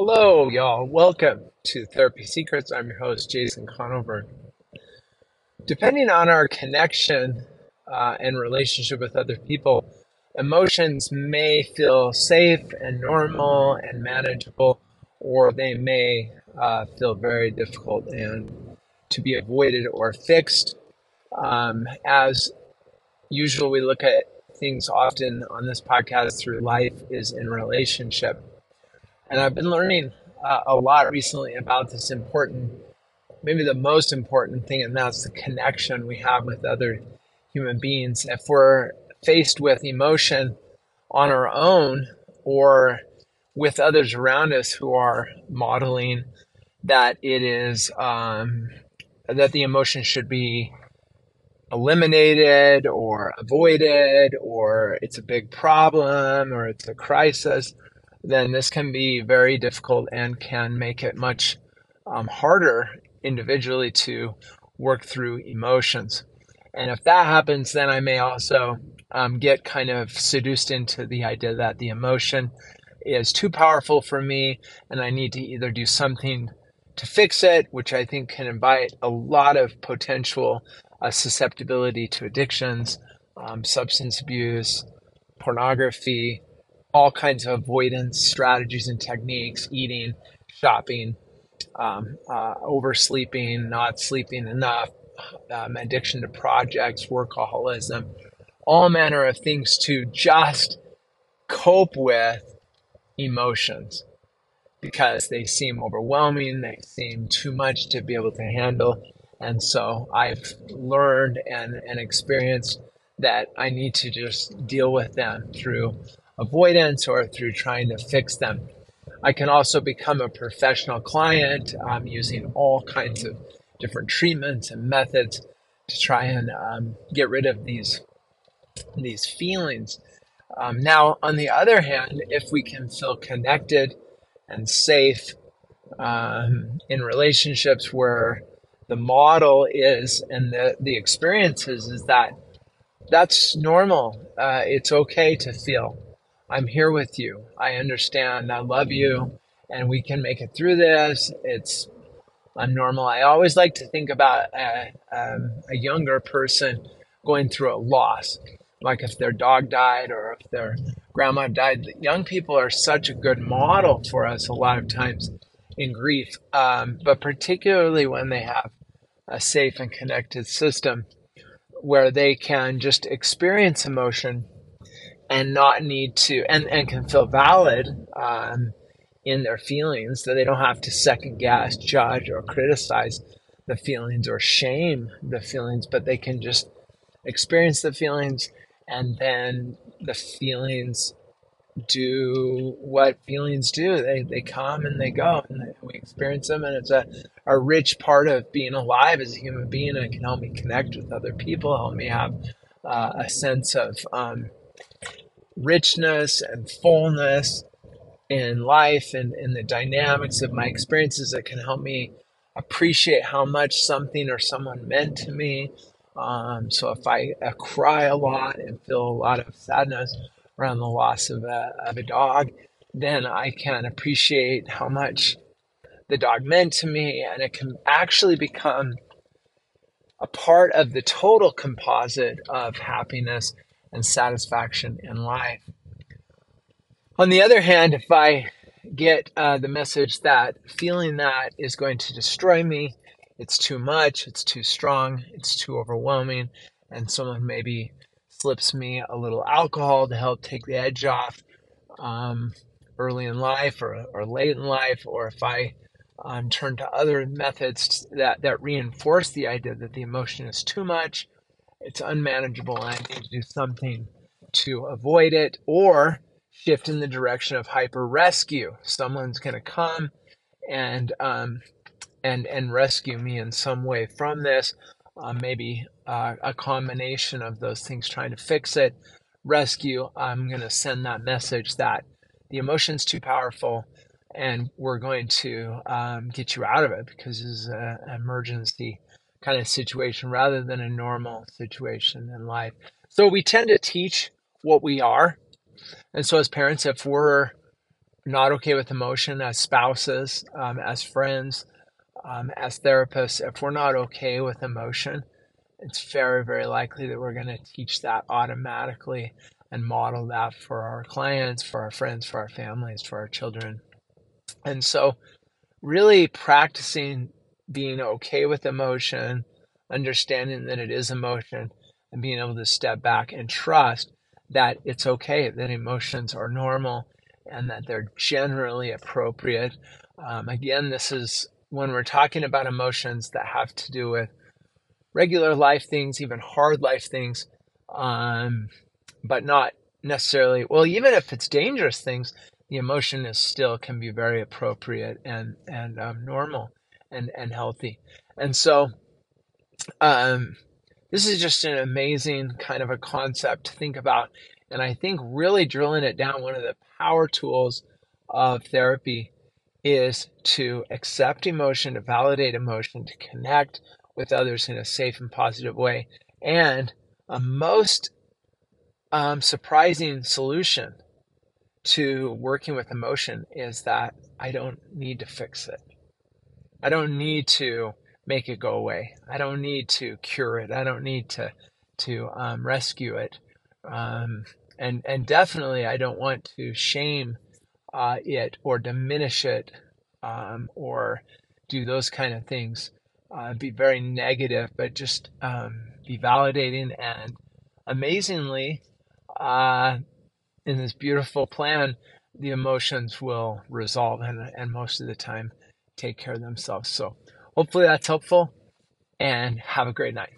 Hello, y'all. Welcome to Therapy Secrets. I'm your host, Jason Conover. Depending on our connection uh, and relationship with other people, emotions may feel safe and normal and manageable, or they may uh, feel very difficult and to be avoided or fixed. Um, as usual, we look at things often on this podcast through life is in relationship. And I've been learning uh, a lot recently about this important, maybe the most important thing, and that's the connection we have with other human beings. If we're faced with emotion on our own or with others around us who are modeling that it is um, that the emotion should be eliminated or avoided or it's a big problem or it's a crisis then this can be very difficult and can make it much um, harder individually to work through emotions. And if that happens, then I may also um, get kind of seduced into the idea that the emotion is too powerful for me and I need to either do something to fix it, which I think can invite a lot of potential uh, susceptibility to addictions, um, substance abuse, pornography, all kinds of avoidance strategies and techniques eating, shopping, um, uh, oversleeping, not sleeping enough, um, addiction to projects, workaholism, all manner of things to just cope with emotions because they seem overwhelming, they seem too much to be able to handle. And so I've learned and, and experienced that I need to just deal with them through avoidance or through trying to fix them. I can also become a professional client um, using all kinds of different treatments and methods to try and um, get rid of these these feelings. Um, now, on the other hand, if we can feel connected and safe um, in relationships where the model is and the, the experiences is that that's normal. Uh, it's okay to feel. I'm here with you. I understand. I love you. And we can make it through this. It's I'm normal. I always like to think about a, um, a younger person going through a loss, like if their dog died or if their grandma died. Young people are such a good model for us a lot of times in grief, um, but particularly when they have a safe and connected system where they can just experience emotion and not need to and, and can feel valid um, in their feelings that they don't have to second guess judge or criticize the feelings or shame the feelings but they can just experience the feelings and then the feelings do what feelings do. They, they come and they go and we experience them and it's a, a rich part of being alive as a human being and it can help me connect with other people help me have uh, a sense of um, richness and fullness in life and in the dynamics of my experiences that can help me appreciate how much something or someone meant to me. Um, so if I, I, cry a lot and feel a lot of sadness around the loss of a, of a dog, then I can appreciate how much the dog meant to me, and it can actually become a part of the total composite of happiness and satisfaction in life. On the other hand, if I get uh, the message that feeling that is going to destroy me, it's too much, it's too strong, it's too overwhelming, and someone maybe slips me a little alcohol to help take the edge off um, early in life or, or late in life, or if I um, turn to other methods that, that reinforce the idea that the emotion is too much it's unmanageable and I need to do something to avoid it or shift in the direction of hyper rescue. Someone's going to come and um, and and rescue me in some way from this. Uh, maybe uh, a combination of those things, trying to fix it, rescue. I'm going to send that message that the emotion's too powerful, and we're going to um, get you out of it because this is an emergency kind of situation rather than a normal situation in life. So we tend to teach what we are. And so as parents, if we're not okay with emotion as spouses, um, as friends, um, as therapists, if we're not okay with emotion, it's very, very likely that we're going to teach that automatically and model that for our clients, for our friends, for our families, for our children. And so, really practicing being okay with emotion, understanding that it is emotion, and being able to step back and trust that it's okay, that emotions are normal and that they're generally appropriate. Um, again, this is when we're talking about emotions that have to do with regular life things, even hard life things, um, but not necessarily, well, even if it's dangerous things, the emotion is still can be very appropriate and, and um, normal and, and healthy. And so, um, this is just an amazing kind of a concept to think about. And I think really drilling it down, one of the power tools of therapy is to accept emotion, to validate emotion, to connect with others in a safe and positive way. And a most um, surprising solution to working with emotion is that I don't need to fix it. I don't need to make it go away. I don't need to cure it. I don't need to to um, rescue it. Um, and and definitely, I don't want to shame uh, it or diminish it um, or do those kind of things. Uh, be very negative, but just um, be validating and amazingly, uh, in this beautiful plan, the emotions will resolve and, and most of the time take care of themselves. So hopefully that's helpful and have a great night.